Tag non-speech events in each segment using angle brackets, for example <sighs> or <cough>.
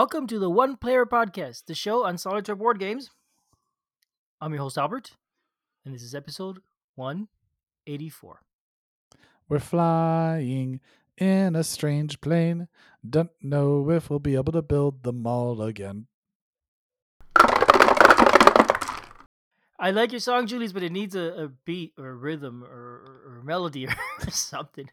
Welcome to the One Player Podcast, the show on solitaire board games. I'm your host, Albert, and this is episode 184. We're flying in a strange plane. Don't know if we'll be able to build the mall again. I like your song, Julius, but it needs a, a beat or a rhythm or, or, or melody <laughs> or something.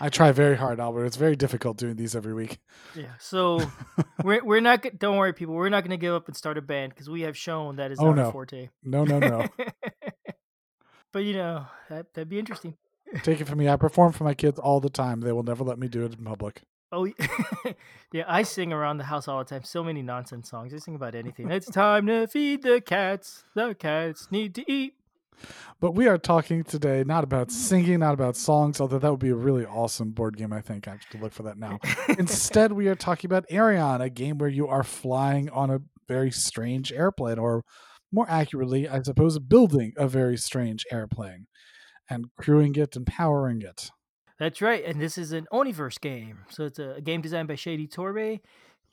I try very hard, Albert. It's very difficult doing these every week. Yeah, so <laughs> we're we're not. Don't worry, people. We're not going to give up and start a band because we have shown that is Oh, not no. our forte. No, no, no. <laughs> but you know that that'd be interesting. Take it from me. I perform for my kids all the time. They will never let me do it in public. Oh <laughs> yeah, I sing around the house all the time. So many nonsense songs. I sing about anything. It's time to feed the cats. The cats need to eat. But we are talking today not about singing, not about songs, although that would be a really awesome board game, I think. I have to look for that now. <laughs> Instead, we are talking about Aerion, a game where you are flying on a very strange airplane, or more accurately, I suppose, building a very strange airplane and crewing it and powering it. That's right, and this is an Oniverse game. So it's a, game designed by Shadi Torbey,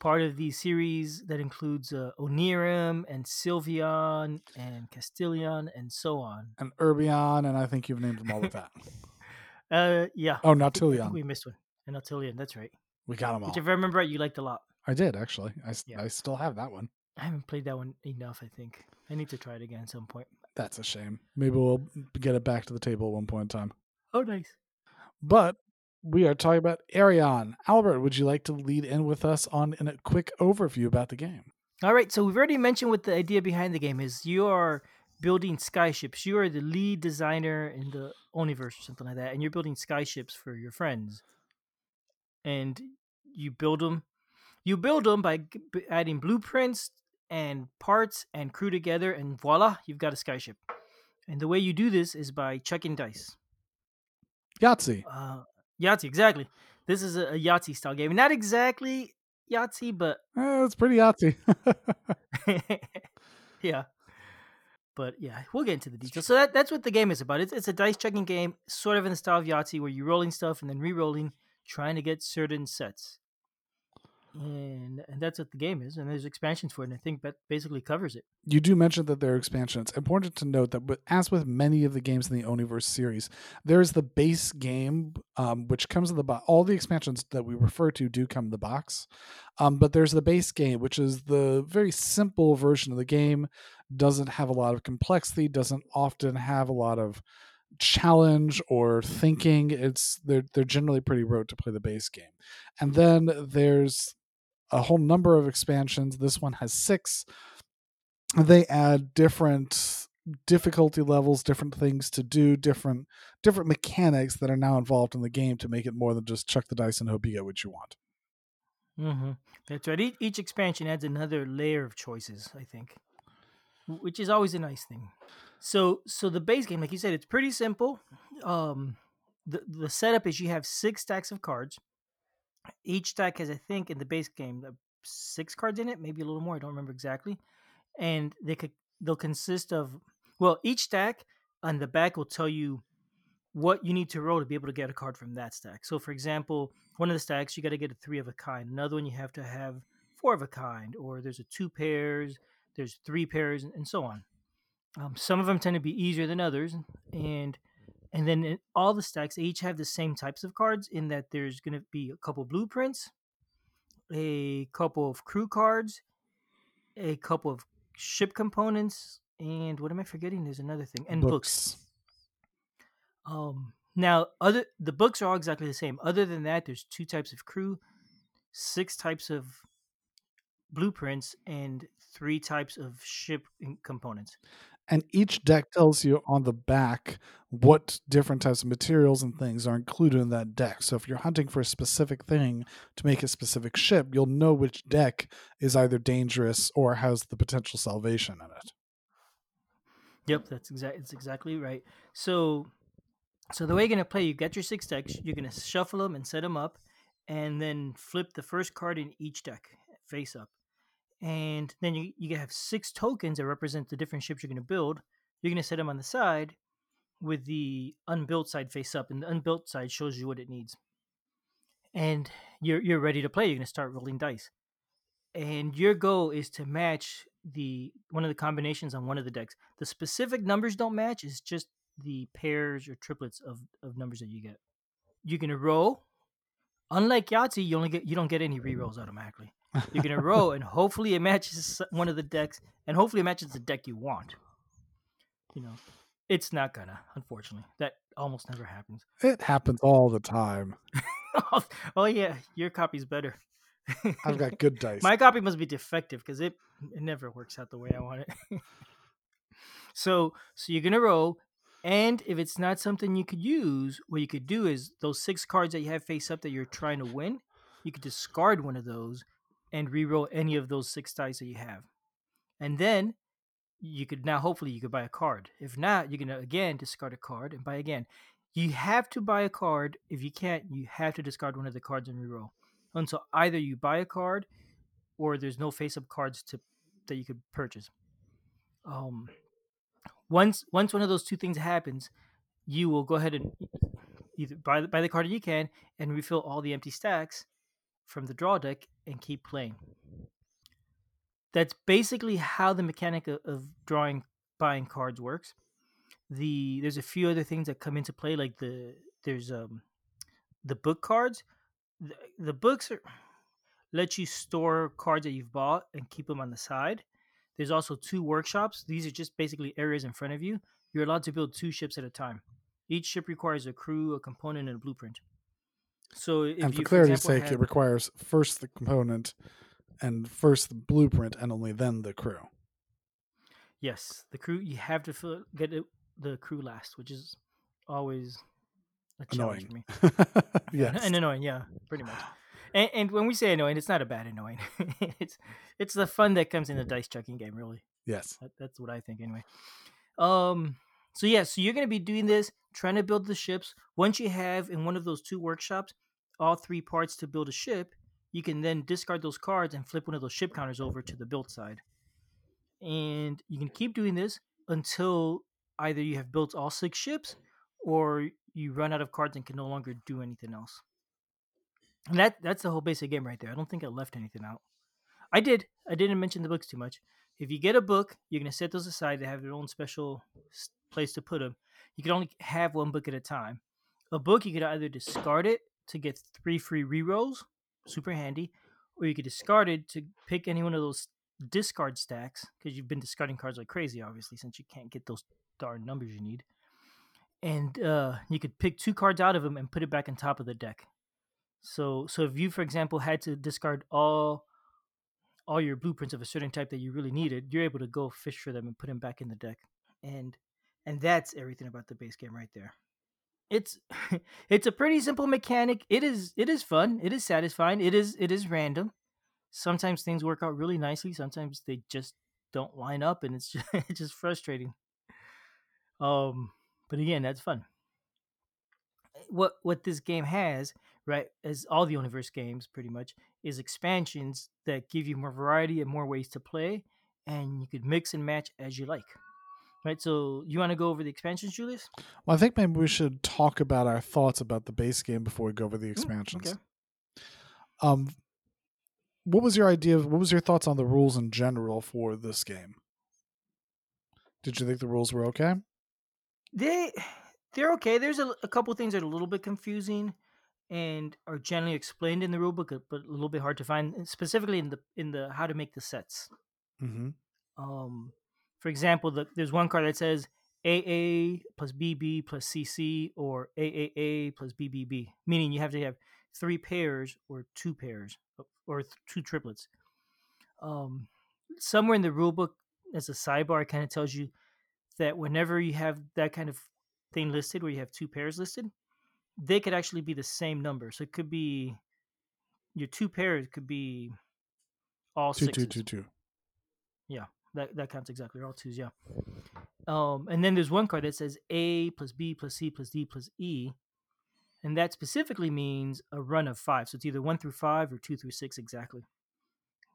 part of the series that includes uh, Onirim and Sylvion and Castellion and so on. And Urbion, and I think you've named them all with that. <laughs> Uh, yeah. Oh, I think- I think Nautilion. We missed one. And Nautilion, that's right. We got them all. Which, if I remember right, you liked a lot. I did, actually. I, Yeah. I still have that one. I haven't played that one enough, I think. I need to try it again at some point. That's a shame. Maybe we'll get it back to the table at one point in time. Oh, nice. But we are talking about Aerion. Albert, would you like to lead in with us on in a quick overview about the game? All right, so we've already mentioned what the idea behind the game is. You are building skyships. You are the lead designer in the Oniverse or something like that, and you're building skyships for your friends. And you build them. You build them by adding blueprints and parts and crew together, and voila, you've got a skyship. And the way you do this is by chucking dice. Yahtzee. Uh, Yahtzee, exactly. This is a, a Yahtzee style game. Not exactly Yahtzee, but Eh, it's pretty Yahtzee. <laughs> <laughs> yeah. But yeah, we'll get into the details. So that, that's what the game is about. It's, it's a dice checking game, sort of in the style of Yahtzee, where you're rolling stuff and then re-rolling, trying to get certain sets. And and that's what the game is. And there's expansions for it. And I think that basically covers it. you do mention that there are expansions. Important to note that, as with many of the games in the Oniverse series, there is the base game, um, which comes in the box. All the expansions that we refer to do come in the box, um, but there's the base game, which is the very simple version of the game. Doesn't have a lot of complexity. Doesn't often have a lot of challenge or thinking. It's they're they're generally pretty rote to play the base game, and then there's a whole number of expansions. This one has six they add different difficulty levels different things to do different different mechanics that are now involved in the game to make it more than just chuck the dice and hope you get what you want Mm-hmm. That's right. Each, each expansion adds another layer of choices, I think, which is always a nice thing. So, so the base game, like you said, it's pretty simple. Um, the the setup is you have six stacks of cards. Each stack has, I think, in the base game, six cards in it, maybe a little more. I don't remember exactly. And they could they'll consist of well, each stack on the back will tell you what you need to roll to be able to get a card from that stack. So, for example, one of the stacks you got to get a three of a kind. Another one you have to have four of a kind, or there's a two pairs, there's three pairs, and so on. Um, some of them tend to be easier than others, and and then in all the stacks they each have the same types of cards in that there's going to be a couple blueprints, a couple of crew cards, a couple of ship components, and what am I forgetting? There's another thing, and books. Um, now, other the books are all exactly the same. Other than that, there's two types of crew, six types of blueprints, and three types of ship components. And each deck tells you on the back what different types of materials and things are included in that deck so if you're hunting for a specific thing to make a specific ship you'll know which deck is either dangerous or has the potential salvation in it Yep, that's exactly It's exactly right. So, so the way you're gonna play, you get your six decks. You're gonna shuffle them and set them up, and then flip the first card in each deck face up, and then you you have six tokens that represent the different ships you're gonna build. You're gonna set them on the side, with the unbuilt side face up, and the unbuilt side shows you what it needs. And you're you're ready to play. You're gonna start rolling dice. and your goal is to match the one of the combinations on one of the decks. The specific numbers don't match; it's just the pairs or triplets of, of numbers that you get. You're going to roll. Unlike Yahtzee, you only get you don't get any rerolls automatically. You can roll, and hopefully it matches one of the decks, and hopefully it matches the deck you want. You know, it's not gonna, unfortunately. That almost never happens. It happens all the time. oh, <laughs> oh yeah, your copy's better. I've got good <laughs> dice. My copy must be defective because it it never works out the way I want it. <laughs> so so you're gonna roll, and if it's not something you could use, what you could do is those six cards that you have face up that you're trying to win, you could discard one of those and re-roll any of those six dice that you have. And then you could now hopefully you could buy a card. If not, you're gonna again discard a card and buy again. You have to buy a card. If you can't, you have to discard one of the cards and re-roll. Until either you buy a card or there's no face-up cards to that you could purchase. Um, once once one of those two things happens, you will go ahead and either buy buy the card that you can and refill all the empty stacks from the draw deck and keep playing. That's basically how the mechanic of, of drawing buying cards works. The there's a few other things that come into play, like the there's um the book cards. The, the books are let you store cards that you've bought and keep them on the side. There's also two workshops. These are just basically areas in front of you. You're allowed to build two ships at a time. Each ship requires a crew, a component, and a blueprint. So, if and for you, clarity's sake, have- it requires first the component and first the blueprint and only then the crew. yes, the crew you have to fill, get it, the crew last, which is always a challenge Annoying. for me. <laughs> <laughs> yes. and annoying, yeah, pretty much. <sighs> And, and when we say annoying, it's not a bad annoying. <laughs> it's it's the fun that comes in the dice chucking game, really. yes. That, that's what I think, anyway. Um. So yeah, so you're gonna be doing this, trying to build the ships. Once you have in one of those two workshops all three parts to build a ship, you can then discard those cards and flip one of those ship counters over to the built side. And you can keep doing this until either you have built all six ships or you run out of cards and can no longer do anything else. And that that's the whole basic game right there. I don't think I left anything out. I did. I didn't mention the books too much. If you get a book, you're gonna set those aside. They have their own special place to put them. You can only have one book at a time. A book you could either discard it to get three free rerolls, super handy, or you could discard it to pick any one of those discard stacks because you've been discarding cards like crazy, obviously, since you can't get those darn numbers you need. And uh, you could pick two cards out of them and put it back on top of the deck. So, so if you, for example, had to discard all all your blueprints of a certain type that you really needed, you're able to go fish for them and put them back in the deck. And and that's everything about the base game right there. It's <laughs> it's a pretty simple mechanic. It is it is fun. It is satisfying. It is it is random. Sometimes things work out really nicely. Sometimes they just don't line up, and it's just, <laughs> it's just frustrating. Um, but again, that's fun. What what this game has, right, as all the Oniverse games pretty much, is expansions that give you more variety and more ways to play, and you could mix and match as you like. Right. So you want to go over the expansions, Julius? Well, I think maybe we should talk about our thoughts about the base game before we go over the expansions. okay. Um, what was your idea? Of, what was your thoughts on the rules in general for this game? Did you think the rules were okay? They they're okay. There's a, a couple things that are a little bit confusing and are generally explained in the rulebook, but a little bit hard to find, specifically in the in the how to make the sets. Mm-hmm. Um, for example, the, there's one card that says AA plus BB plus CC or AAA plus BBB, meaning you have to have three pairs or two pairs or th- two triplets. Um, somewhere in the rulebook, as a sidebar, it kind of tells you that whenever you have that kind of thing listed, where you have two pairs listed, they could actually be the same number. So it could be your two pairs could be all Two, sixes. two, two, two. That that counts exactly. All twos, yeah. Um, and then there's one card that says A plus B plus C plus D plus E, and that specifically means a run of five. So it's either one through five or two through six exactly.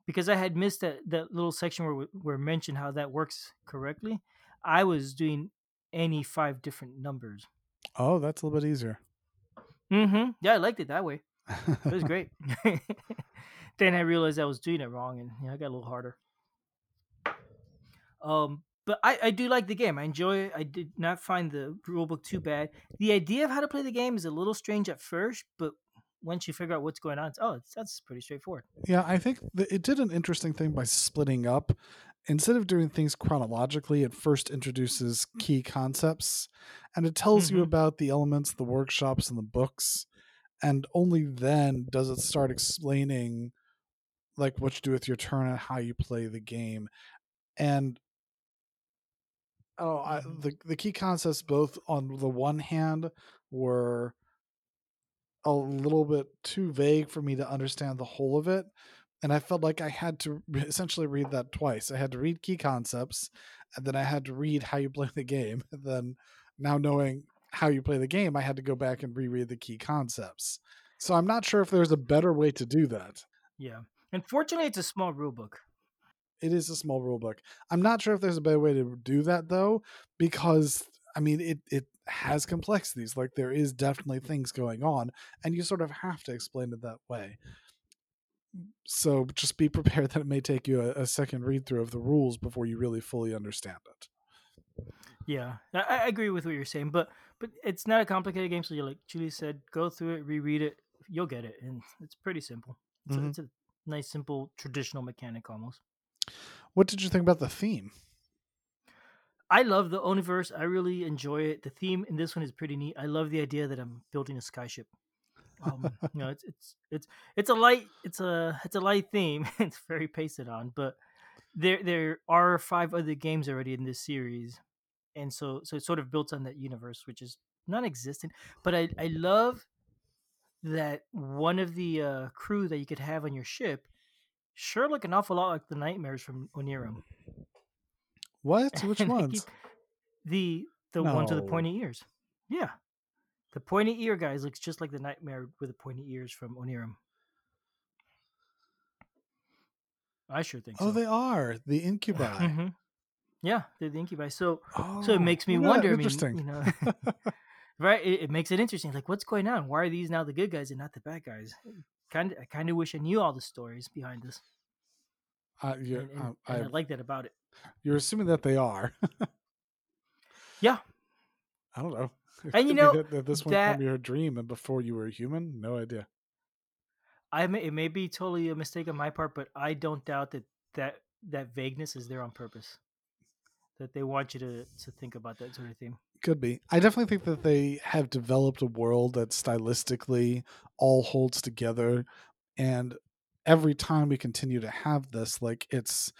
Because I had missed that that little section where we- where mentioned how that works correctly, I was doing any five different numbers. Oh, that's a little bit easier. Mm-hmm. Yeah, I liked it that way. It was <laughs> great. <laughs> then I realized I was doing it wrong, and yeah, I got a little harder. Um, but I, I do like the game. I enjoy it. I did not find the rulebook too bad. The idea of how to play the game is a little strange at first, but once you figure out what's going on, it's, oh, it's, that's pretty straightforward. Yeah, I think it did an interesting thing by splitting up. Instead of doing things chronologically, it first introduces key concepts and it tells mm-hmm. you about the elements, the workshops, and the books. And only then does it start explaining like what you do with your turn and how you play the game. And oh, I, mm-hmm. the the key concepts both on the one hand were a little bit too vague for me to understand the whole of it and i felt like i had to essentially read that twice. I had to read key concepts and then i had to read how you play the game <laughs> and then now knowing how you play the game i had to go back and reread the key concepts. So i'm not sure if there's a better way to do that. Yeah unfortunately it's a small rule book it is a small rule book. I'm not sure if there's a better way to do that though, because I mean it it has complexities. Like there is definitely things going on, and you sort of have to explain it that way. So just be <laughs> prepared that it may take you a, a second read through of the rules before you really fully understand it. Yeah, I, I, agree with what you're saying, but but it's not a complicated game. So you're like Julie said, go through it, reread it, you'll get it, and it's pretty simple. It's, mm-hmm. a, it's a nice, simple, traditional mechanic almost. What did you think about the theme? I love the Oniverse. I really enjoy it. The theme in this one is pretty neat. I love the idea that I'm building a skyship. Um, <laughs> you know, it's it's it's it's a light it's a it's a light theme. <laughs> it's very pasted on, but there there are five other games already in this series, and so so it sort of built on that universe, which is non-existent. But I I love that one of the uh, crew that you could have on your ship sure look an awful lot like the nightmares from Onirim. What? Which <laughs> ones? the the no. ones with the pointy ears. Yeah. The pointy ear guys looks just like the nightmare with the pointy ears from Onirim. I sure think oh, so. Oh, they are the incubi. mm-hmm. Yeah, they're the incubi. So, oh, so it makes me wonder. I mean, you know, <laughs> <laughs> right? It, it, makes it interesting. Like, what's going on? Why are these now the good guys and not the bad guys? Kind of I kind of wish I knew all the stories behind this. Uh, yeah, and, and, I, and I like that about it. You're assuming that they are. <laughs> yeah. I don't know. and you know that, that this went from your dream and before you were a human. No idea. I may it may be totally a mistake on my part, but I don't doubt that that that vagueness is there on purpose. That they want you to to think about that sort of thing. Could be. I definitely think that they have developed a world that stylistically all holds together. And every time we continue to have this, like it's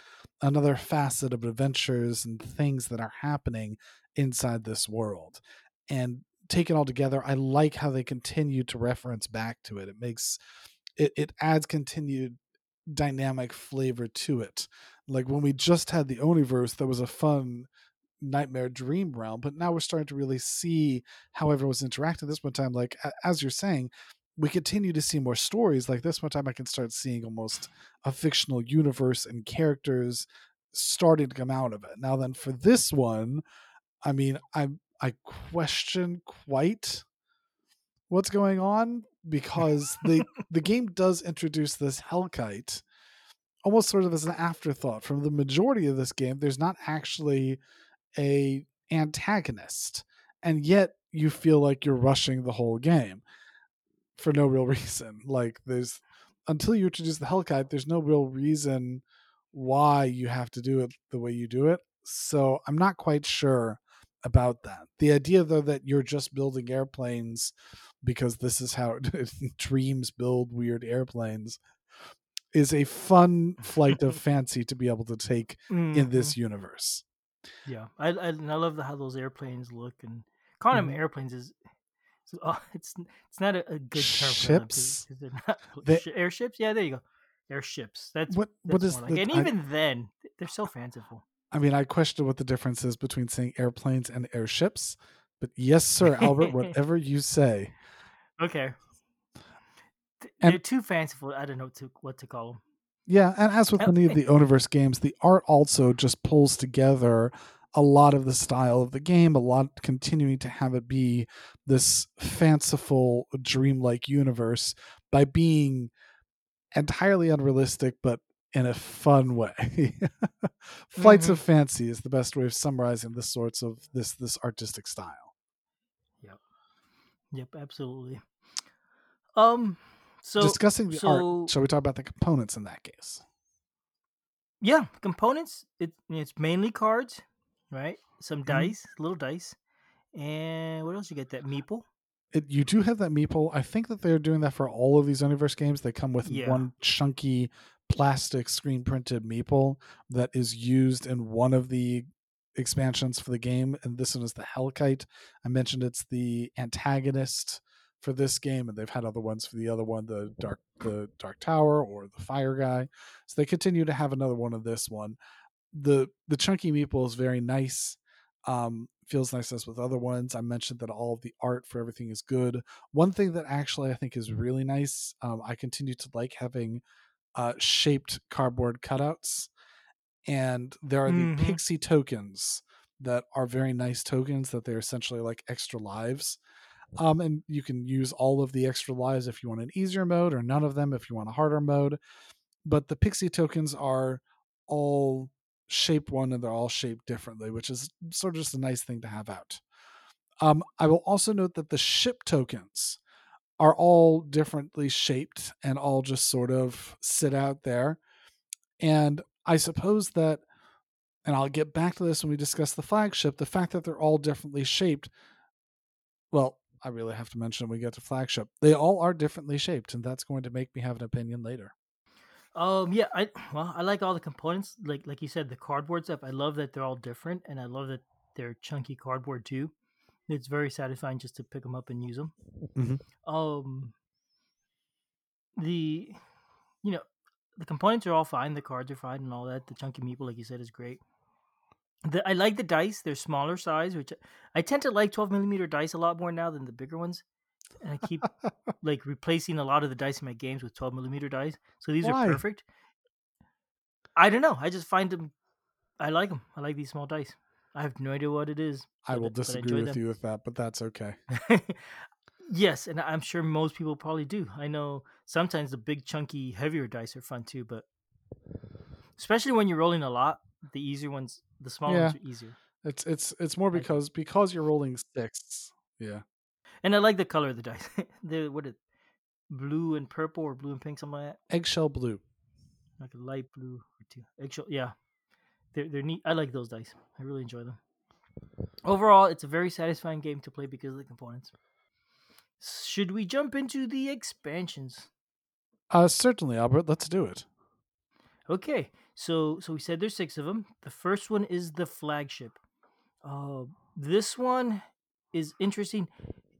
another facet of adventures and things that are happening inside this world. And taken all together, I like how they continue to reference back to it. It makes it, it adds continued dynamic flavor to it. Like when we just had the Oniverse, that was a fun nightmare dream realm but now we're starting to really see how everyone was interacting. This one time like as you're saying we continue to see more stories. Like this one time i can start seeing almost a fictional universe and characters starting to come out of it. Now then for this one i mean i i question quite what's going on because <laughs> the the game does introduce this hellkite almost sort of as an afterthought. From the majority of this game there's not actually a antagonist and yet you feel like you're rushing the whole game for no real <laughs> reason like there's until you introduce the hellkite there's no real reason why you have to do it the way you do it so i'm not quite sure about that the idea though that you're just building airplanes because this is how <laughs> dreams build weird airplanes is a fun flight of <laughs> fancy to be able to take mm-hmm. in this universe yeah, I I, I love the, how those airplanes look, and calling mm-hmm. them airplanes is. So, <laughs> oh, it's it's not a, a good term ships. for them not <laughs> the, airships. Yeah, there you go, airships. That's what that's what is like. the, and even I, then they're so fanciful. I mean, I question what the difference is between saying airplanes and airships, but yes, sir, Albert, <laughs> whatever you say. Okay. And, they're too fanciful. I don't know to, what to call them. Yeah, and as with many of the Oniverse games, the art also just pulls together a lot of the style of the game, a lot continuing to have it be this fanciful, dreamlike universe by being entirely unrealistic, but in a fun way. <laughs> Flights Mm-hmm. of Fancy is the best way of summarizing this sorts of this this artistic style. Yep, Yep, absolutely. Um, so Discussing the so- art, shall we talk about the components in that case? yeah, components. It it's mainly cards, right? Some Mhm. dice, little dice, and what else you get? That meeple. It, you do have that meeple. I think that they're doing that for all of these universe games. They come with Yeah. one chunky plastic screen printed meeple that is used in one of the expansions for the game, and this one is the Hellkite. I mentioned it's the antagonist for this game, and they've had other ones for the other one, the dark the Dark Tower or the Fire Guy. So they continue to have another one of this one. The the chunky meeple is very nice. Um, feels nice as with other ones. I mentioned that all of the art for everything is good. One thing that actually I think is really nice, um, I continue to like having uh, shaped cardboard cutouts, and there are Mhm. the pixie tokens that are very nice tokens that they're essentially like extra lives. Um, and you can use all of the extra lives if you want an easier mode, or none of them if you want a harder mode. But the pixie tokens are all shape one and they're all shaped differently, which is sort of just a nice thing to have out. Um, I will also note that the ship tokens are all differently shaped and all just sort of sit out there. And I suppose that, and I'll get back to this when we discuss the flagship, the fact that they're all differently shaped, well, I really have to mention when we get to flagship. They all are differently shaped, and that's going to make me have an opinion later. Um, yeah, I well, I like all the components. Like like you said, the cardboard stuff. I love that they're all different, and I love that they're chunky cardboard too. It's very satisfying just to pick them up and use them. Mhm. Um, the you know the components are all fine. The cards are fine and all that. The chunky meeple, like you said, is great. The, I like the dice. They're smaller size, which I tend to like 12 millimeter dice a lot more now than the bigger ones. And I keep <laughs> like replacing a lot of the dice in my games with 12 millimeter dice. So these Why? are perfect. I don't know. I just find them. I like them. I like these small dice. I have no idea what it is. I will I disagree with them. you with that, but that's okay. <laughs> yes, and I'm sure most people probably do. I know sometimes the big, chunky, heavier dice are fun too, but especially when you're rolling a lot, the easier ones, the smaller ones are easier. It's it's it's more because because you're rolling six. Yeah. And I like the color of the dice. <laughs> the what it, blue and purple or blue and pink, something like that. Eggshell blue. Like a light blue or two. Eggshell, yeah. They're they're neat. I like those dice. I really enjoy them. Overall, it's a very satisfying game to play because of the components. Should we jump into the expansions? Uh certainly, Albert, let's do it. Okay, so so we said there's six of them. The first one is the flagship. Uh, this one is interesting.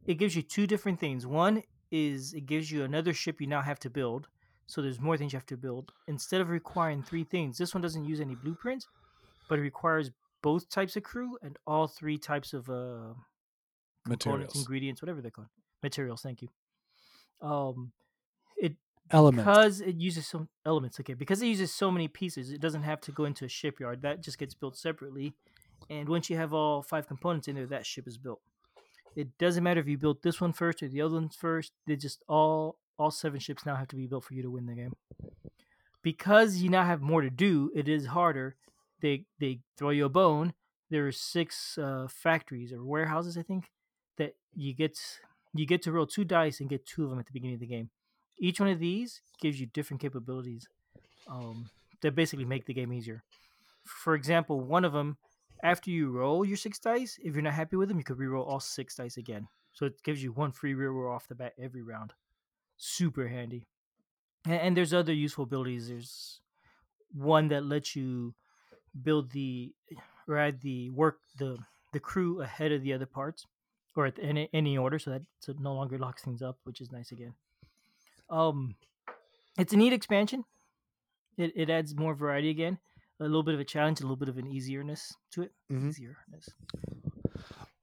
It gives you two different things. One is it gives you another ship you now have to build. So there's more things you have to build. Instead of requiring three things, this one doesn't use any blueprints, but it requires both types of crew and all three types of uh, Materials. ingredients, whatever they're called. Materials. Thank you. Um, Elements. because it uses some elements okay because it uses so many pieces it doesn't have to go into a shipyard that just gets built separately and once you have all five components in there that ship is built. It doesn't matter if you built this one first or the other ones first they just all all seven ships now have to be built for you to win the game. Because you now have more to do it is harder they they throw you a bone there are six uh, factories or warehouses i think that you get you get to roll two dice and get two of them at the beginning of the game each one of these gives you different capabilities um, that basically make the game easier. For example, one of them, after you roll your six dice, if you're not happy with them, you could reroll all six dice again. So it gives you one free reroll off the bat every round. Super handy. And, and there's other useful abilities. There's one that lets you build the or add the work the the crew ahead of the other parts or at any, any order so that so no longer locks things up which is nice again um, it's a neat expansion. It it adds more variety again, a little bit of a challenge, a little bit of an easierness to it. Mhm. Easierness.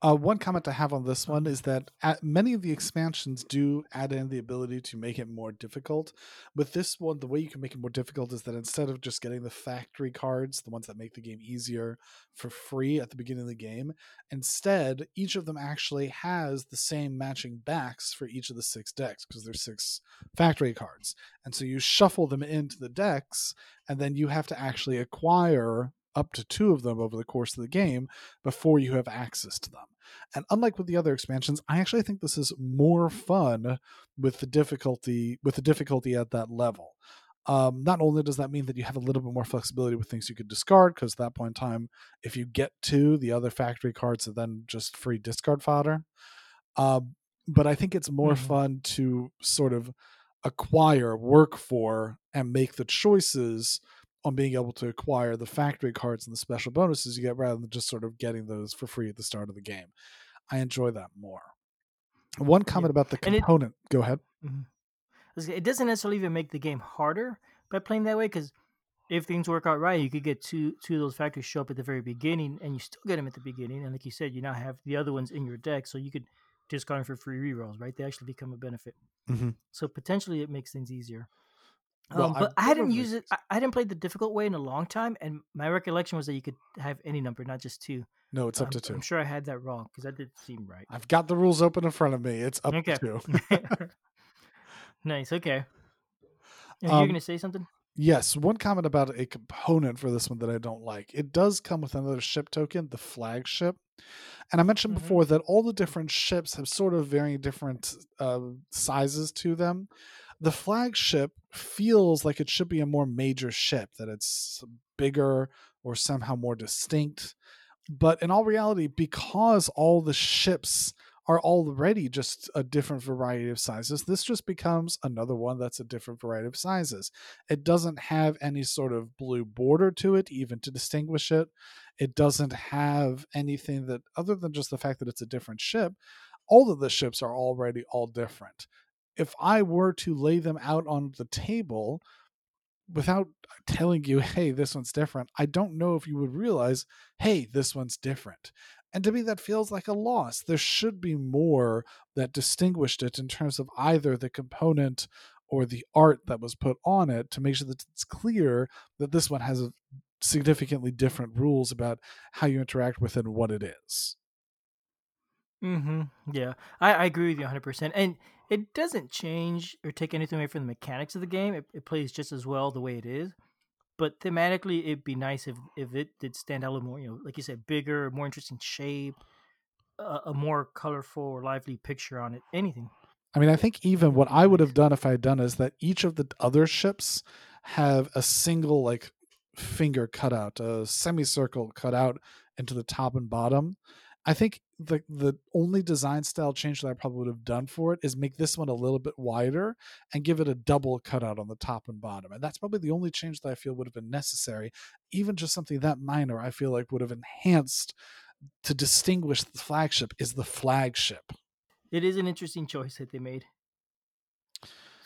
Uh, one comment I have on this one is that at, many of the expansions do add in the ability to make it more difficult. With this one, the way you can make it more difficult is that instead of just getting the factory cards, the ones that make the game easier for free at the beginning of the game, instead, each of them actually has the same matching backs for each of the six decks because there's six factory cards. And so you shuffle them into the decks, and then you have to actually acquire up to two of them over the course of the game before you have access to them. And unlike with the other expansions, I actually think this is more fun with the difficulty with the difficulty at that level. Um, not only does that mean that you have a little bit more flexibility with things you could discard, because at that point in time, if you get to the other factory cards are then just free discard fodder. Uh, but I think it's more mm-hmm. fun to sort of acquire, work for, and make the choices on being able to acquire the factory cards and the special bonuses you get rather than just sort of getting those for free at the start of the game. I enjoy that more. One comment yeah. about the component. It, go ahead. Mm-hmm. It doesn't necessarily even make the game harder by playing that way because if things work out right, you could get two two of those factories show up at the very beginning, and you still get them at the beginning. And like you said, you now have the other ones in your deck, so you could discard them for free rerolls. Right? They actually become a benefit. Mm-hmm. So potentially, it makes things easier. Well, um, but I, I hadn't used it. I, I hadn't played the difficult way in a long time, and my recollection was that you could have any number, not just two. No, it's up to 2 I'm sure I had that wrong because that didn't seem right. I've got the rules open in front of me. It's up okay. to two. <laughs> nice. Okay. Are um, you going to say something? Yes. One comment about a component for this one that I don't like. It does come with another ship token, the flagship. And I mentioned mm-hmm. before that all the different ships have sort of varying different uh, sizes to them the flagship feels like it should be a more major ship, that it's bigger or somehow more distinct. But in all reality, because all the ships are already just a different variety of sizes, this just becomes another one that's a different variety of sizes. It doesn't have any sort of blue border to it, even to distinguish it. It doesn't have anything that, other than just the fact that it's a different ship, all of the ships are already all different if I were to lay them out on the table without telling you, hey, this one's different, I don't know if you would realize, hey, this one's different. And to me, that feels like a loss. There should be more that distinguished it in terms of either the component or the art that was put on it to make sure that it's clear that this one has significantly different rules about how you interact with it and what it is. Mm-hmm. Yeah, I, I agree with you 100%. And it doesn't change or take anything away from the mechanics of the game. It, it plays just as well the way it is. But thematically, it'd be nice if, if it did stand out a little more, you know, like you said, bigger, more interesting shape, a, a more colorful or lively picture on it, anything. I mean, I think even what I would have done if I had done is that each of the other ships have a single like finger cut out, a semicircle cut out into the top and bottom. I think the the only design style change that I probably would have done for it is make this one a little bit wider and give it a double cutout on the top and bottom. And that's probably the only change that I feel would have been necessary. Even just something that minor, I feel like would have enhanced to distinguish the flagship is the flagship. It is an interesting choice that they made.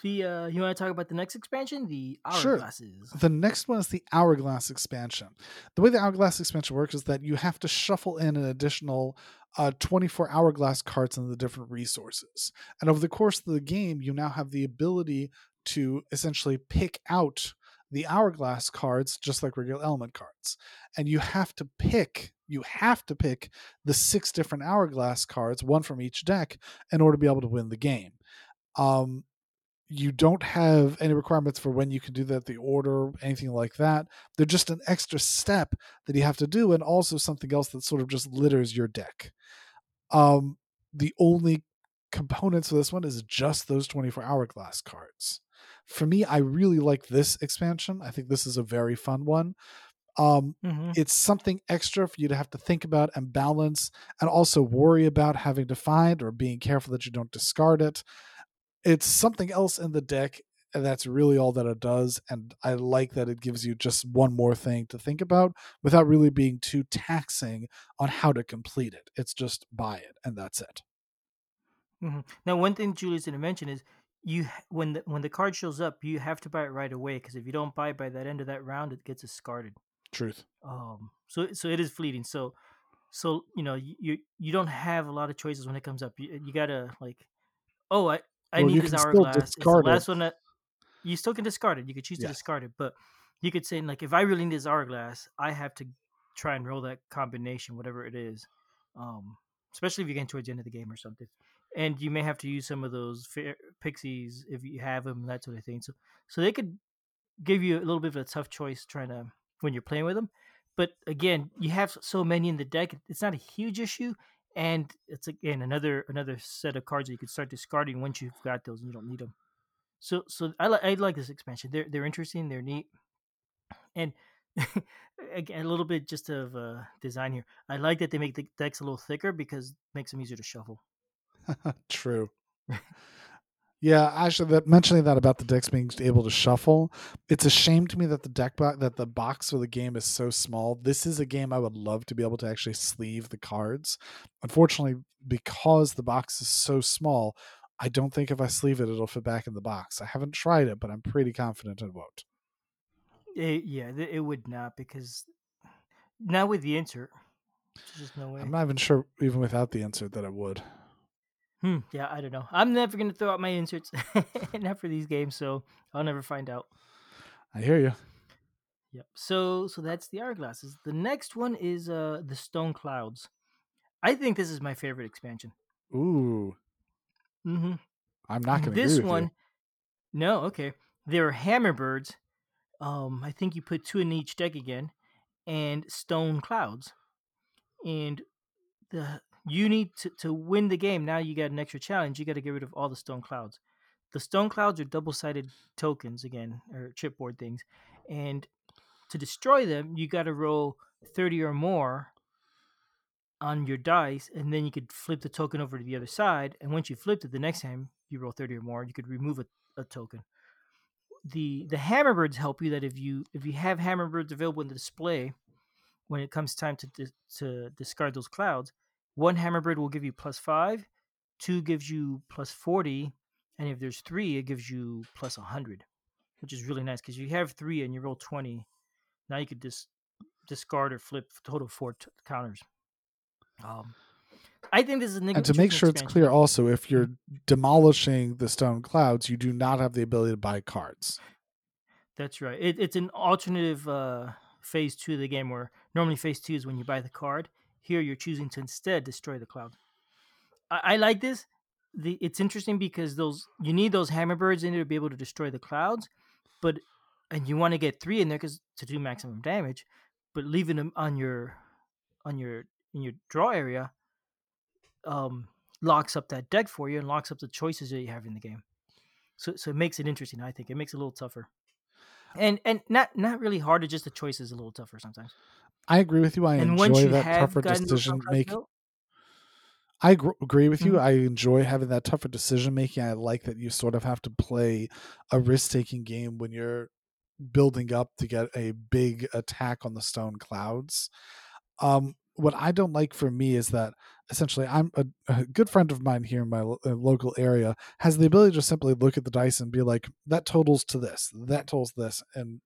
The uh, you want to talk about the next expansion, the hourglasses? Sure. The next one is the hourglass expansion. The way the hourglass expansion works is that you have to shuffle in an additional uh, 24 hourglass cards and the different resources. And over the course of the game, you now have the ability to essentially pick out the hourglass cards just like regular element cards. And you have to pick you have to pick the six different hourglass cards, one from each deck, in order to be able to win the game. Um, you don't have any requirements for when you can do that, the order, anything like that. They're just an extra step that you have to do, and also something else that sort of just litters your deck. Um, the only components for this one is just those 24 hourglass cards. For me, I really like this expansion. I think this is a very fun one. Um, mm-hmm. It's something extra for you to have to think about and balance, and also worry about having to find or being careful that you don't discard it it's something else in the deck and that's really all that it does and i like that it gives you just one more thing to think about without really being too taxing on how to complete it. It's just buy it and that's it. Mm-hmm. now one thing julius didn't mention is you when the when the card shows up you have to buy it right away because if you don't buy it by that end of that round it gets discarded. Truth. Um so so it is fleeting. So So you know you you don't have a lot of choices when it comes up. You, you gotta like, oh, I I Well, need this hourglass. It's the last one that you still can discard it. You could choose to discard it, but you could say like, if I really need this hourglass, I have to try and roll that combination, whatever it is. Um, especially if you get towards the end of the game or something, and you may have to use some of those pixies if you have them, that sort of thing. So so they could give you a little bit of a tough choice trying to when you're playing with them. But again, you have so many in the deck; it's not a huge issue, and it's again another another set of cards that you could start discarding once you've got those and you don't need them. So so I like I like this expansion. They're they're interesting. They're neat, and <laughs> again a little bit just of uh, design here. I like that they make the decks a little thicker because it makes them easier to shuffle. <laughs> True. <laughs> Yeah, actually, that mentioning that about the decks being able to shuffle, it's a shame to me that the deck box that the box for the game is so small. This is a game I would love to be able to actually sleeve the cards. Unfortunately, because the box is so small, I don't think if I sleeve it, it'll fit back in the box. I haven't tried it, but I'm pretty confident it won't. It, yeah, it would not because not with the insert. There's just no way. I'm not even sure, even without the insert, that it would. Hmm, yeah, I don't know. I'm never gonna throw out my inserts, <laughs> not for these games, so I'll never find out. I hear you. Yep. So so that's the hourglasses. The next one is uh the stone clouds. I think this is my favorite expansion. Ooh, Mm-hmm. I'm not to this one, you. no, okay. There are hammerbirds. Um, I think you put two in each deck again, and stone clouds. And the you need to to win the game. Now you got an extra challenge. You got to get rid of all the stone clouds. The stone clouds are double sided tokens again, or chipboard things, and to destroy them, you got to roll thirty or more on your dice, and then you could flip the token over to the other side. And once you flipped it, the next time you roll thirty or more, you could remove a, a token. The the hammerbirds help you that if you if you have hammerbirds available in the display, when it comes time to to discard those clouds, one hammerbird will give you plus five, two gives you plus forty, and if there's three, it gives you plus hundred, which is really nice because you have three and you roll twenty. Now you could just discard or flip a total four t- counters. Um, I think this is an And to make sure it's clear, also, if you're demolishing the stone clouds, you do not have the ability to buy cards. That's right. It, it's an alternative uh, phase two of the game where normally phase two is when you buy the card. Here you're choosing to instead destroy the cloud. I, I like this. The it's interesting because those you need those hammerbirds in there to be able to destroy the clouds, but and you want to get three in there because to do maximum damage, but leaving them on your on your in your draw area um locks up that deck for you and locks up the choices that you have in the game. So so it makes it interesting. I think it makes it a little tougher and and not not really hard. harder. Just the choice is a little tougher sometimes. I agree with you. I and enjoy that tougher decision making. I gr- agree with you. Mhm. I enjoy having that tougher decision making. I like that you sort of have to play a risk taking game when you're building up to get a big attack on the stone clouds. Um, what I don't like for me is that essentially I'm a, a good friend of mine here in my lo- uh, local area has the ability to simply look at the dice and be like, that totals to this, that totals this, and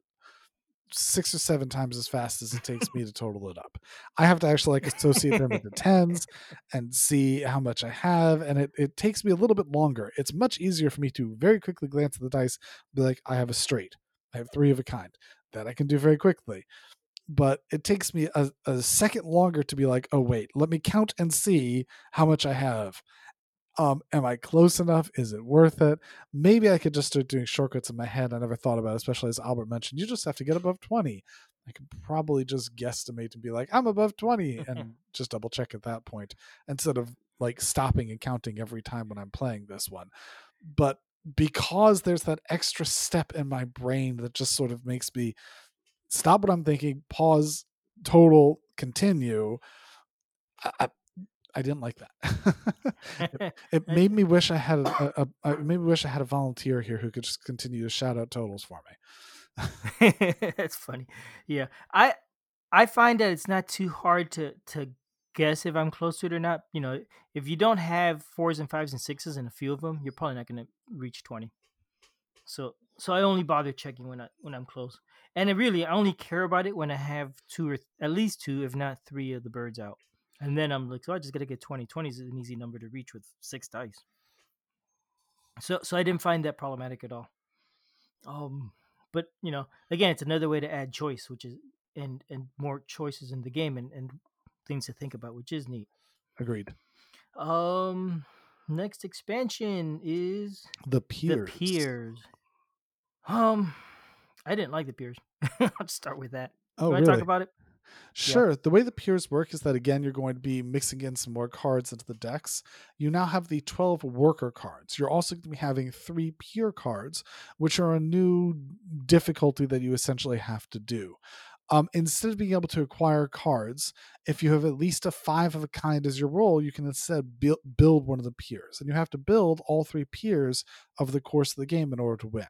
six or seven times as fast as it takes me to total it up. I have to actually like associate them with the tens and see how much I have, and it, it takes me a little bit longer. It's much easier for me to very quickly glance at the dice, be like, I have a straight, I have three of a kind. That I can do very quickly. But it takes me a, a second longer to be like, oh wait, let me count and see how much I have. Um, am I close enough? Is it worth it? Maybe I could just start doing shortcuts in my head. I never thought about, it, especially as Albert mentioned. You just have to get above twenty. I could probably just guesstimate and be like, I'm above twenty, and <laughs> just double check at that point instead of like stopping and counting every time when I'm playing this one. But because there's that extra step in my brain that just sort of makes me stop what I'm thinking, pause, total, continue. I, I, didn't like that. <laughs> it, <laughs> it made me wish I had a, <laughs> a, a it made me wish I had a volunteer here who could just continue to shout out totals for me. That's funny. Yeah, I I find that it's not too hard to to guess if I'm close to it or not. You know, if you don't have fours and fives and sixes and a few of them, you're probably not going to reach twenty. So so I only bother checking when I when I'm close, and it really I only care about it when I have two or th- at least two, if not three, of the birds out. And then I'm like, so I just gotta get 20. 20 is an easy number to reach with six dice. So so I didn't find that problematic at all. Um, but you know, again, it's another way to add choice, which is and and more choices in the game and and things to think about, which is neat. Agreed. Um, next expansion is The Piers. the Piers. Um, I didn't like the Piers. <laughs> I'll start with that. Oh, want really? to talk about it? Sure. The way the Piers work is that again, you're going to be mixing in some more cards into the decks. You now have the 12 worker cards. You're also going to be having three Pier cards, which are a new difficulty that you essentially have to do. Um, instead of being able to acquire cards, if you have at least a five of a kind as your role, you can instead build, build one of the Piers. And you have to build all three Piers over the course of the game in order to win.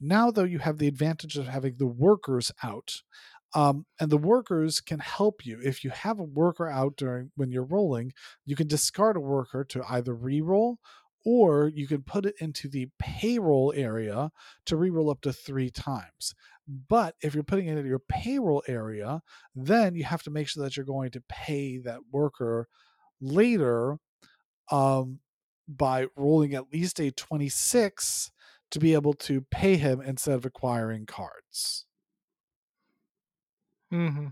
Now, though, you have the advantage of having the workers out. Um, and the workers can help you. If you have a worker out during when you're rolling, you can discard a worker to either re-roll or you can put it into the payroll area to re-roll up to three times. But if you're putting it into your payroll area, then you have to make sure that you're going to pay that worker later um, by rolling at least a 26 to be able to pay him instead of acquiring cards. Mm-hmm.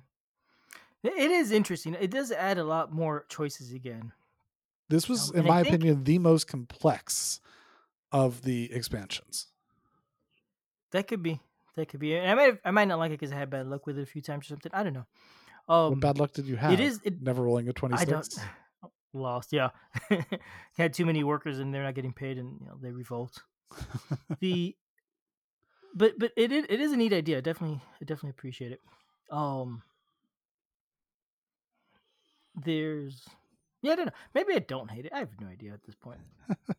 It is interesting. It does add a lot more choices again. This was, Um, in my think- opinion, the most complex of the expansions. That could be. That could be. And I might. I might not like it because I had bad luck with it a few times or something. I don't know. Um, what bad luck did you have? it is. It, never rolling a I 26. don't. <laughs> Lost. Yeah. <laughs> had too many workers and they're not getting paid, and you know they revolt. <laughs> the. But but it is, it is a neat idea. Definitely, I definitely appreciate it. Um. There's. Yeah, I don't know. Maybe I don't hate it. I have no idea at this point. <laughs>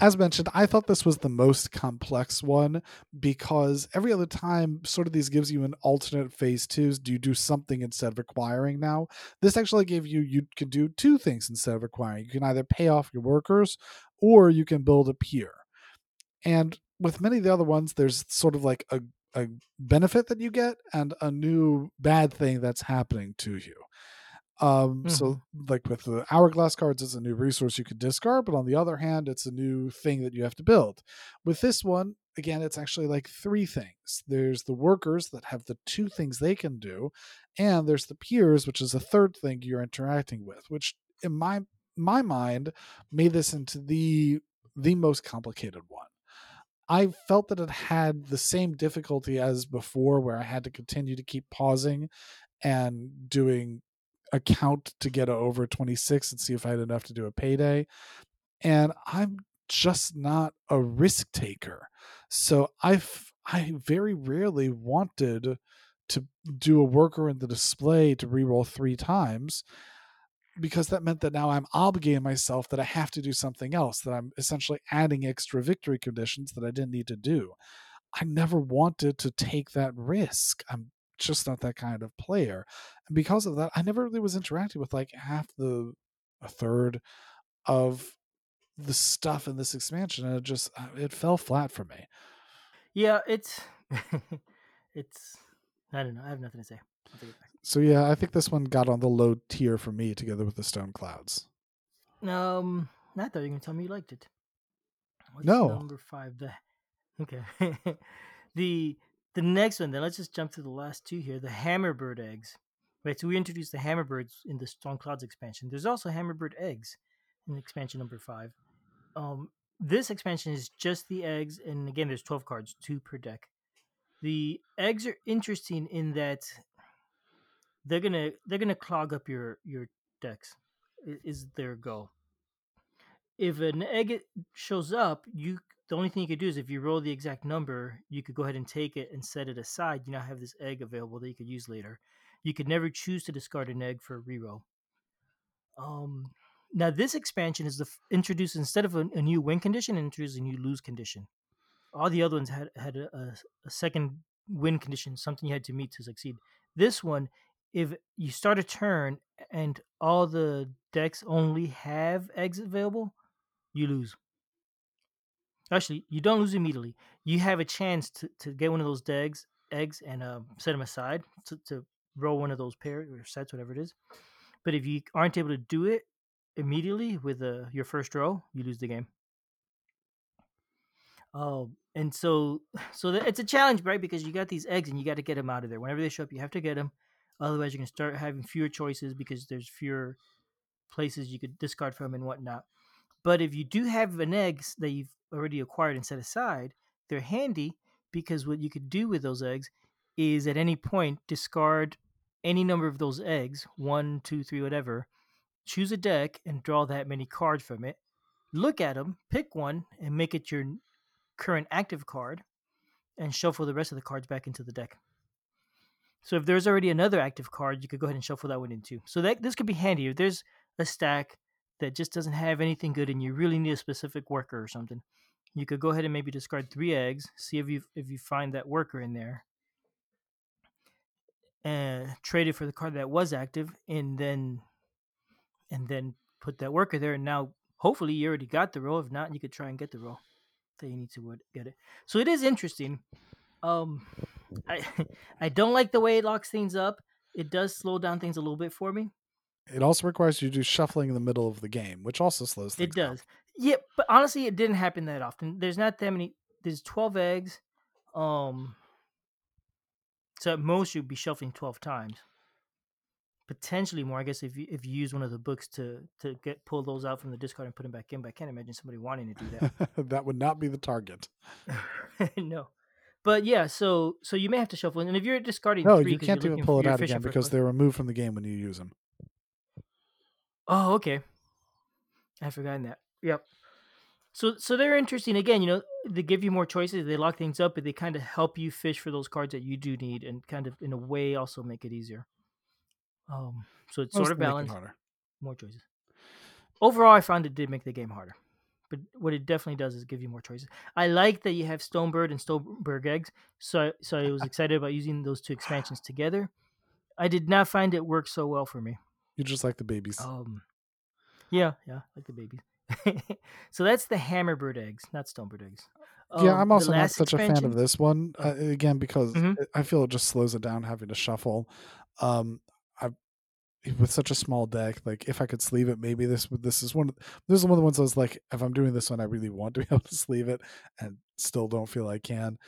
As mentioned, I thought this was the most complex one because every other time, sort of these gives you an alternate phase twos. Do you do something instead of acquiring now? This actually gave you, you can do two things instead of acquiring. You can either pay off your workers or you can build a pier. And with many of the other ones, there's sort of like a, a benefit that you get and a new bad thing that's happening to you. Um, so like with the hourglass cards, it's a new resource you could discard, but on the other hand, it's a new thing that you have to build. With this one, again, it's actually like three things. There's the workers that have the two things they can do, and there's the Piers, which is a third thing you're interacting with, which in my my mind made this into the the most complicated one. I felt that it had the same difficulty as before, where I had to continue to keep pausing and doing a count to get over 26 and see if I had enough to do a payday. And I'm just not a risk taker. So I've I very rarely wanted to do a worker in the display to reroll three times because that meant that now I'm obligating myself that I have to do something else, that I'm essentially adding extra victory conditions that I didn't need to do. I never wanted to take that risk. I'm just not that kind of player. And because of that, I never really was interacting with like half the a third of the stuff in this expansion and it just uh, it fell flat for me. Yeah, it's <laughs> it's I don't know. I have nothing to say. I'll take it back. So yeah, I think this one got on the low tier for me together with the Stone Clouds. Um, I thought you were gonna tell me you liked it. What's No. number five. The okay. <laughs> the the next one. Then let's just jump to the last two here. The Hammerbird eggs. Right. So we introduced the Hammerbirds in the Storm Clouds expansion. There's also Hammerbird eggs in expansion number five. Um, this expansion is just the eggs, and again, there's 12 cards, two per deck. The eggs are interesting in that they're gonna they're gonna clog up your your decks. Is their goal. If an egg shows up, you the only thing you could do is if you roll the exact number, you could go ahead and take it and set it aside. You now have this egg available that you could use later. You could never choose to discard an egg for a reroll. Um, now this expansion is the introduced instead of a, a new win condition, it introduced a new lose condition. All the other ones had had a, a second win condition, something you had to meet to succeed. This one, if you start a turn and all the decks only have eggs available, you lose. Actually, you don't lose immediately. You have a chance to, to get one of those eggs, eggs, and um, set them aside to, to roll one of those pairs or sets, whatever it is. But if you aren't able to do it immediately with uh, your first row, you lose the game. Oh, and so <sighs> so it's a challenge, right? Because you got these eggs and you got to get them out of there. Whenever they show up, you have to get them. Otherwise, you're gonna start having fewer choices because there's fewer places you could discard from and whatnot. But if you do have an eggs that you've already acquired and set aside, they're handy because what you could do with those eggs is at any point discard any number of those eggs one, two, three, whatever. Choose a deck and draw that many cards from it. Look at them, pick one, and make it your current active card, and shuffle the rest of the cards back into the deck. So if there's already another active card, you could go ahead and shuffle that one in too. So that this could be handy if there's a stack that just doesn't have anything good and you really need a specific worker or something. You could go ahead and maybe discard three eggs, see if you if you find that worker in there, and trade it for the card that was active, and then and then put that worker there. And now hopefully you already got the roll. If not, you could try and get the roll that you need to get it. So it is interesting. Um, I <laughs> I don't like the way it locks things up. It does slow down things a little bit for me. It also requires you to do shuffling in the middle of the game, which also slows things. It does. Down. Yeah, but honestly, it didn't happen that often. There's not that many. There's twelve eggs. Um. So at most you'd be shuffling twelve times. Potentially more, I guess, if you if you use one of the books to to get pull those out from the discard and put them back in. But I can't imagine somebody wanting to do that. <laughs> that would not be the target. <laughs> no. But yeah, so so you may have to shuffle, and if you're discarding, no, three, you can't even pull it out again because they're removed from the game when you use them. Oh, okay. I've forgotten that. Yep. So so they're interesting again. You know, they give you more choices. They lock things up, but they kind of help you fish for those cards that you do need, and kind of in a way also make it easier. Um, so it's sort of balanced. More choices. Overall, I found it did make the game harder, but what it definitely does is give you more choices. I like that you have Stonebird and Stoneberg eggs, so so I was <laughs> excited about using those two expansions <sighs> together. I did not find it work so well for me. You just like the babies. Um, yeah, yeah, like the babies. <laughs> so that's the Hammerbird eggs, not Stonebird eggs. Um, yeah, I'm also not such expansion... a fan of this one uh, again because mm-hmm. I feel it just slows it down having to shuffle. Um, with such a small deck, like if I could sleeve it, maybe this this is one. Of, this is one of the ones I was like, if I'm doing this one, I really want to be <laughs> able to sleeve it, and still don't feel I can.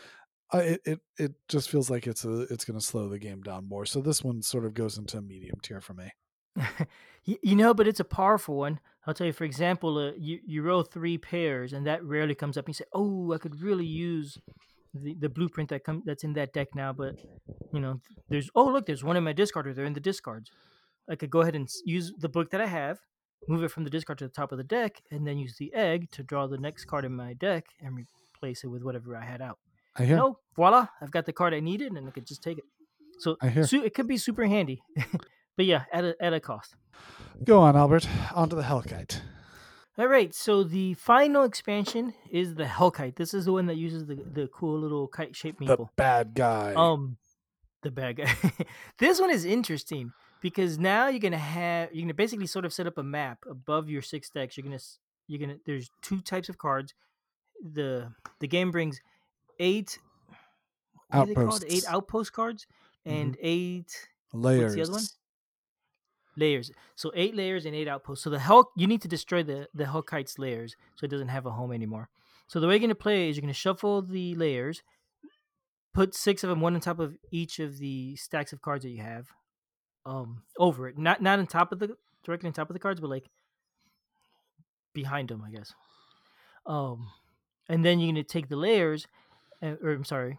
Uh, it, it it just feels like it's a it's going to slow the game down more. So this one sort of goes into a medium tier for me. <laughs> you know, but it's a powerful one. I'll tell you, for example, uh, you you roll three pairs, and that rarely comes up. And you say, "Oh, I could really use the, the blueprint that come that's in that deck now." But you know, there's oh look, there's one in my discard, or they're in the discards. I could go ahead and use the book that I have, move it from the discard to the top of the deck, and then use the egg to draw the next card in my deck and replace it with whatever I had out. I hear. No, voila! I've got the card I needed, and I could just take it. So I hear. it could be super handy. <laughs> but yeah, at a at a cost. Go on, Albert. On to the Hellkite. All right, so the final expansion is the Hellkite. This is the one that uses the, the cool little kite shaped meeple. The bad guy. Um, the bad guy. <laughs> this one is interesting because now you're gonna have you're gonna basically sort of set up a map above your six decks. You're gonna you're gonna there's two types of cards. The the game brings eight outposts. Eight outpost cards and mm-hmm. eight layers. What's the other one? layers. So eight layers and eight outposts. So the Hulk you need to destroy the the Hellkite's layers so it doesn't have a home anymore. So the way you're gonna play is you're gonna shuffle the layers, put six of them one on top of each of the stacks of cards that you have, um, over it. Not not on top of the directly on top of the cards, but like behind them, I guess. Um, and then you're gonna take the layers, or I'm sorry,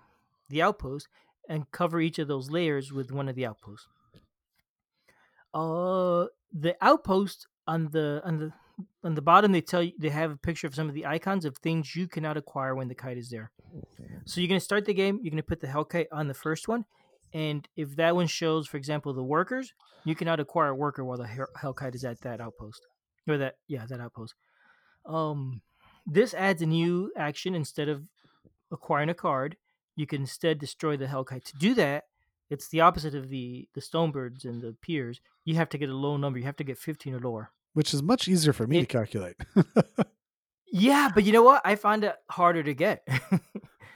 the outpost, and cover each of those layers with one of the outposts. Uh, the outpost on the on the on the bottom they tell you they have a picture of some of the icons of things you cannot acquire when the kite is there. So you're gonna start the game. You're gonna put the Hellkite on the first one, and if that one shows, for example, the workers, you cannot acquire a worker while the Hellkite is at that outpost, or that yeah that outpost. Um, this adds a new action instead of acquiring a card. You can instead destroy the Hellkite. To do that, it's the opposite of the the Stonebirds and the Piers. You have to get a low number. You have to get 15 or lower. Which is much easier for me it, to calculate. <laughs> yeah, but you know what? I find it harder to get. <laughs>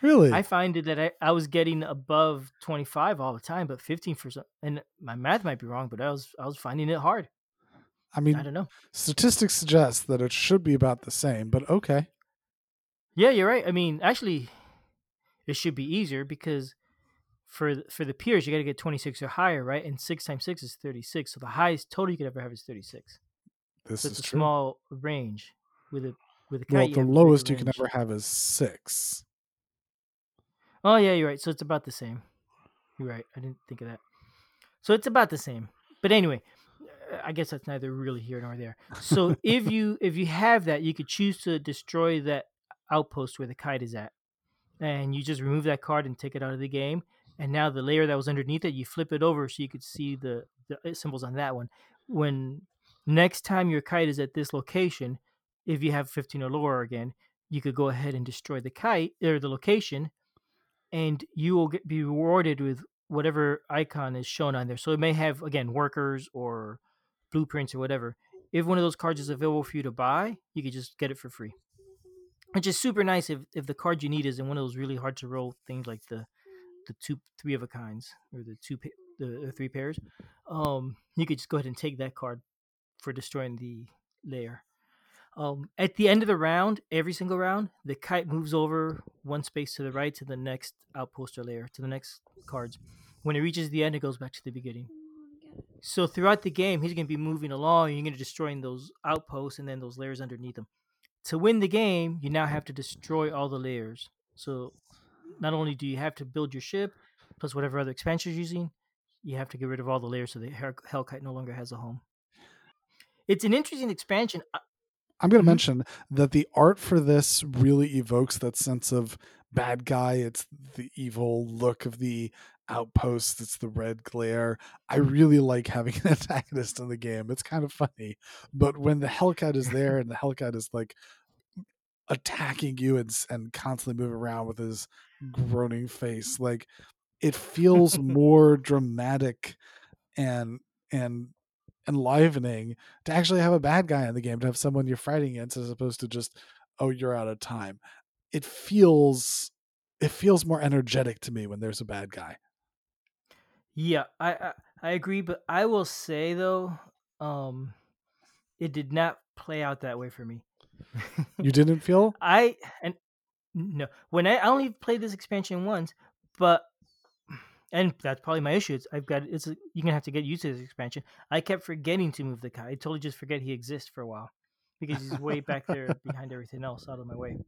really? I find it that I, I was getting above 25 all the time, but 15 for some. And my math might be wrong, but I was I was finding it hard. I mean, I don't know. statistics suggest that it should be about the same, but okay. Yeah, you're right. I mean, actually, it should be easier because for for the Piers, you got to get 26 or higher, right? And six times six is 36. So the highest total you could ever have is 36. This So is it's a true. small range with a with a well, the have a bigger lowest you can ever have is six. Oh yeah, you're right. So it's about the same. You're right. I didn't think of that. So it's about the same. But anyway, uh, I guess that's neither really here nor there. So if you if you have that, you could choose to destroy that outpost where the kite is at, and you just remove that card and take it out of the game. And now the layer that was underneath it, you flip it over so you could see the the uh, symbols on that one. When next time your kite is at this location, if you have 15 or lower again, you could go ahead and destroy the kite or the location and you will get, be rewarded with whatever icon is shown on there. So it may have again workers or blueprints or whatever. If one of those cards is available for you to buy, you could just get it for free. Which is super nice if, if the card you need is in one of those really hard to roll things like the the two three of a kinds or the two the, the three pairs. Um, you could just go ahead and take that card for destroying the layer. Um, at the end of the round, every single round, the kite moves over one space to the right to the next outpost or layer, to the next cards. When it reaches the end, it goes back to the beginning. So throughout the game, he's going to be moving along. And you're going to destroying those outposts and then those layers underneath them. To win the game, you now have to destroy all the layers. So not only do you have to build your ship, plus whatever other expansion you're using, you have to get rid of all the layers so the Hell- Hellkite no longer has a home. It's an interesting expansion. I'm going to Mhm. mention that the art for this really evokes that sense of bad guy. It's the evil look of the outpost. It's the red glare. I really like having <laughs> an antagonist in the game. It's kind of funny, but when the Hellkite is there and the Hellkite is like attacking you and and constantly moving around with his groaning face, like it feels <laughs> more dramatic and and enlivening to actually have a bad guy in the game to have someone you're fighting against as opposed to just oh you're out of time. It feels it feels more energetic to me when there's a bad guy. Yeah, I, I I agree, but I will say though, um, it did not play out that way for me. you didn't feel? I and no, when I, I only played this expansion once, but and that's probably my issue. It's, I've got it's you're gonna have to get used to this expansion. I kept forgetting to move the guy. I totally just forget he exists for a while because he's way back there <laughs> behind everything else, out of my way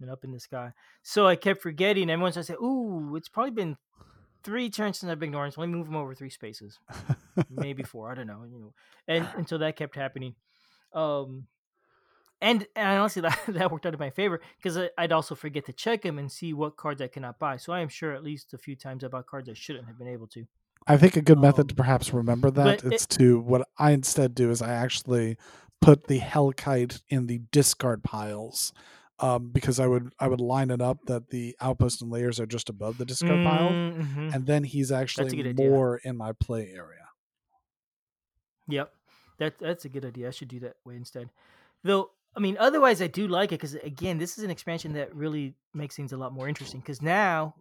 and up in the sky. So I kept forgetting. And once I said, "Ooh, it's probably been three turns since I've been ignoring, so let me move him over three spaces, maybe four. I don't know, you know." And until that kept happening, um, and, and honestly, that, <laughs> that worked out in my favor because I'd also forget to check them and see what cards I cannot buy. So I am sure at least a few times I bought cards I shouldn't have been able to. i think a good method to Um, perhaps remember that but it's to what i instead do is i actually put the hellkite in the discard piles um, because i would i would line it up that the outpost and layers are just above the discard pile Mhm. and then he's actually more in my play area Yep, that that's a good idea. I should do that way instead. Though, I mean, otherwise, I do like it because again, this is an expansion that really makes things a lot more interesting. Because now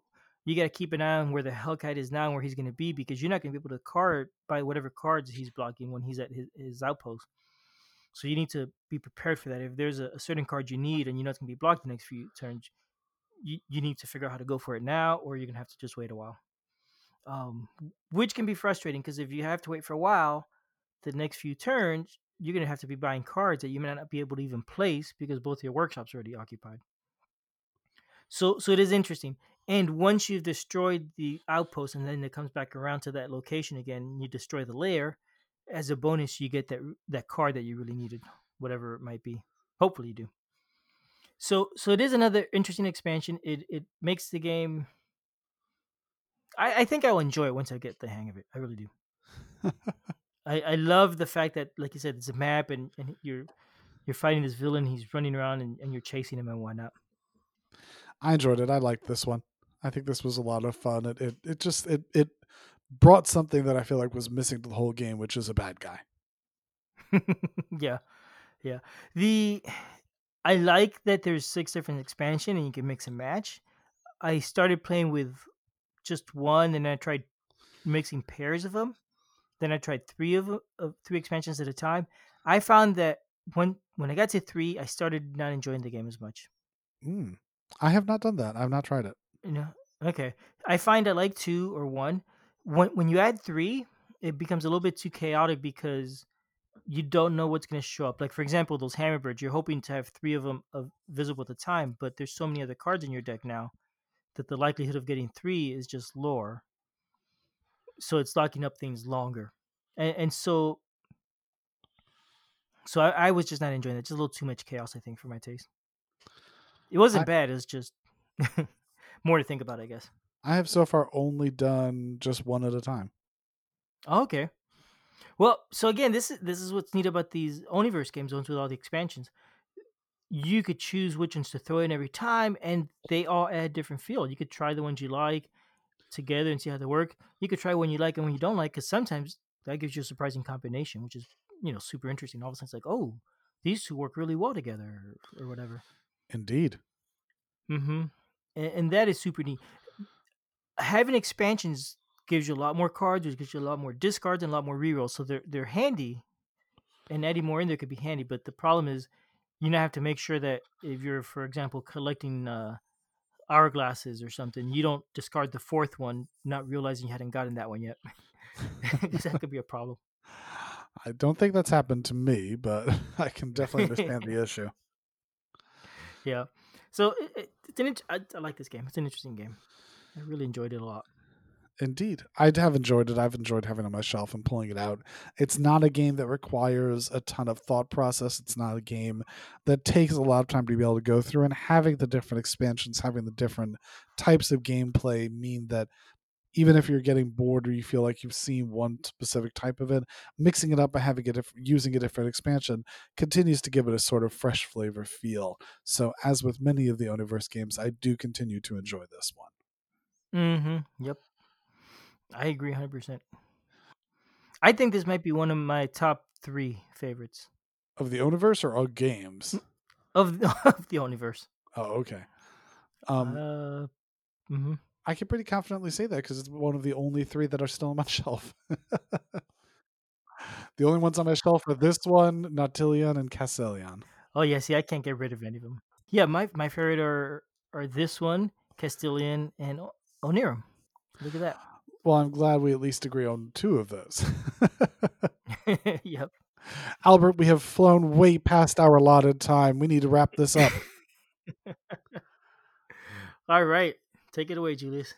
you got to keep an eye on where the Hellkite is now and where he's going to be because you're not going to be able to card buy whatever cards he's blocking when he's at his, his outpost. So you need to be prepared for that. If there's a, a certain card you need and you know it's going to be blocked the next few turns, you, you need to figure out how to go for it now, or you're going to have to just wait a while. Um, which can be frustrating because if you have to wait for a while, the next few turns, you're going to have to be buying cards that you may not be able to even place because both your workshops are already occupied. So, so it is interesting. And once you've destroyed the outpost, and then it comes back around to that location again, you destroy the layer. As a bonus, you get that that card that you really needed, whatever it might be. Hopefully, you do. So, so it is another interesting expansion. It it makes the game. I, I think I'll enjoy it once I get the hang of it. I really do. <laughs> I, I love the fact that, like you said, it's a map and, and you're you're fighting this villain. He's running around and, and you're chasing him and whatnot. I enjoyed it. I liked this one. I think this was a lot of fun. It it, it just it it brought something that I feel like was missing to the whole game, which is a bad guy. <laughs> yeah, yeah. The I like that there's six different expansion and you can mix and match. I started playing with just one, and I tried mixing pairs of them. Then I tried three of, of three expansions at a time. I found that when when I got to three, I started not enjoying the game as much. Mm. I have not done that. I've not tried it. You know, okay. I find I like two or one. When when you add three, it becomes a little bit too chaotic because you don't know what's going to show up. Like for example, those hammerbirds, you're hoping to have three of them visible at the time, but there's so many other cards in your deck now that the likelihood of getting three is just lower. So it's locking up things longer, and, and so so I, I, was just not enjoying it. Just a little too much chaos, I think, for my taste. It wasn't I, bad. It was just <laughs> more to think about, I guess. I have so far only done just one at a time. Oh, okay. Well, so again, this is this is what's neat about these Oniverse games, ones with all the expansions. You could choose which ones to throw in every time, and they all add different feel. You could try the ones you like together and see how they work. You could try one you like and one you don't like, because sometimes that gives you a surprising combination, which is you know super interesting. All of a sudden, it's like, oh, these two work really well together, or, or whatever. Indeed. Mm-hmm. And, and that is super neat. Having expansions gives you a lot more cards, which gives you a lot more discards and a lot more rerolls. So they're they're handy, and adding more in there could be handy. But the problem is, you now have to make sure that if you're, for example, collecting uh, hourglasses or something, you don't discard the fourth one, not realizing you hadn't gotten that one yet. <laughs> that could be a problem. I don't think that's happened to me, but <laughs> I can definitely understand the issue. <laughs> Yeah. So it, it's an. I, I like this game. It's an interesting game. I really enjoyed it a lot. Indeed. I have enjoyed it. I've enjoyed having it on my shelf and pulling it out. It's not a game that requires a ton of thought process. It's not a game that takes a lot of time to be able to go through. And having the different expansions, having the different types of gameplay mean that even if you're getting bored or you feel like you've seen one specific type of it, mixing it up by having different, using a different expansion continues to give it a sort of fresh flavor feel. So, as with many of the Oniverse games, I do continue to enjoy this one. Mm-hmm. Yep. I agree 100%. I think this might be one of my top three favorites. Of the Oniverse or of games? Of, of the <laughs> Oniverse. Oh, okay. Um, uh, mm-hmm. I can pretty confidently say that because it's one of the only three that are still on my <laughs> shelf. the only ones on my shelf are this one, Nautilion, and Castellion. Oh yeah, see, I can't get rid of any of them. Yeah, my my favorite are are this one, Castellion, and Onirim. Look at that. Well, I'm glad we at least agree on two of those. <laughs> <laughs> yep. Albert, we have flown way past our allotted time. We need to wrap this up. <laughs> All right. Take it away, Julius.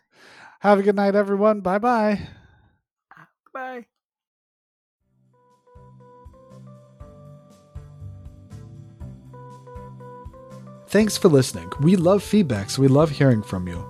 Have a good night, everyone. Bye ah, bye. Bye. Thanks for listening. We love feedback, so we love hearing from you.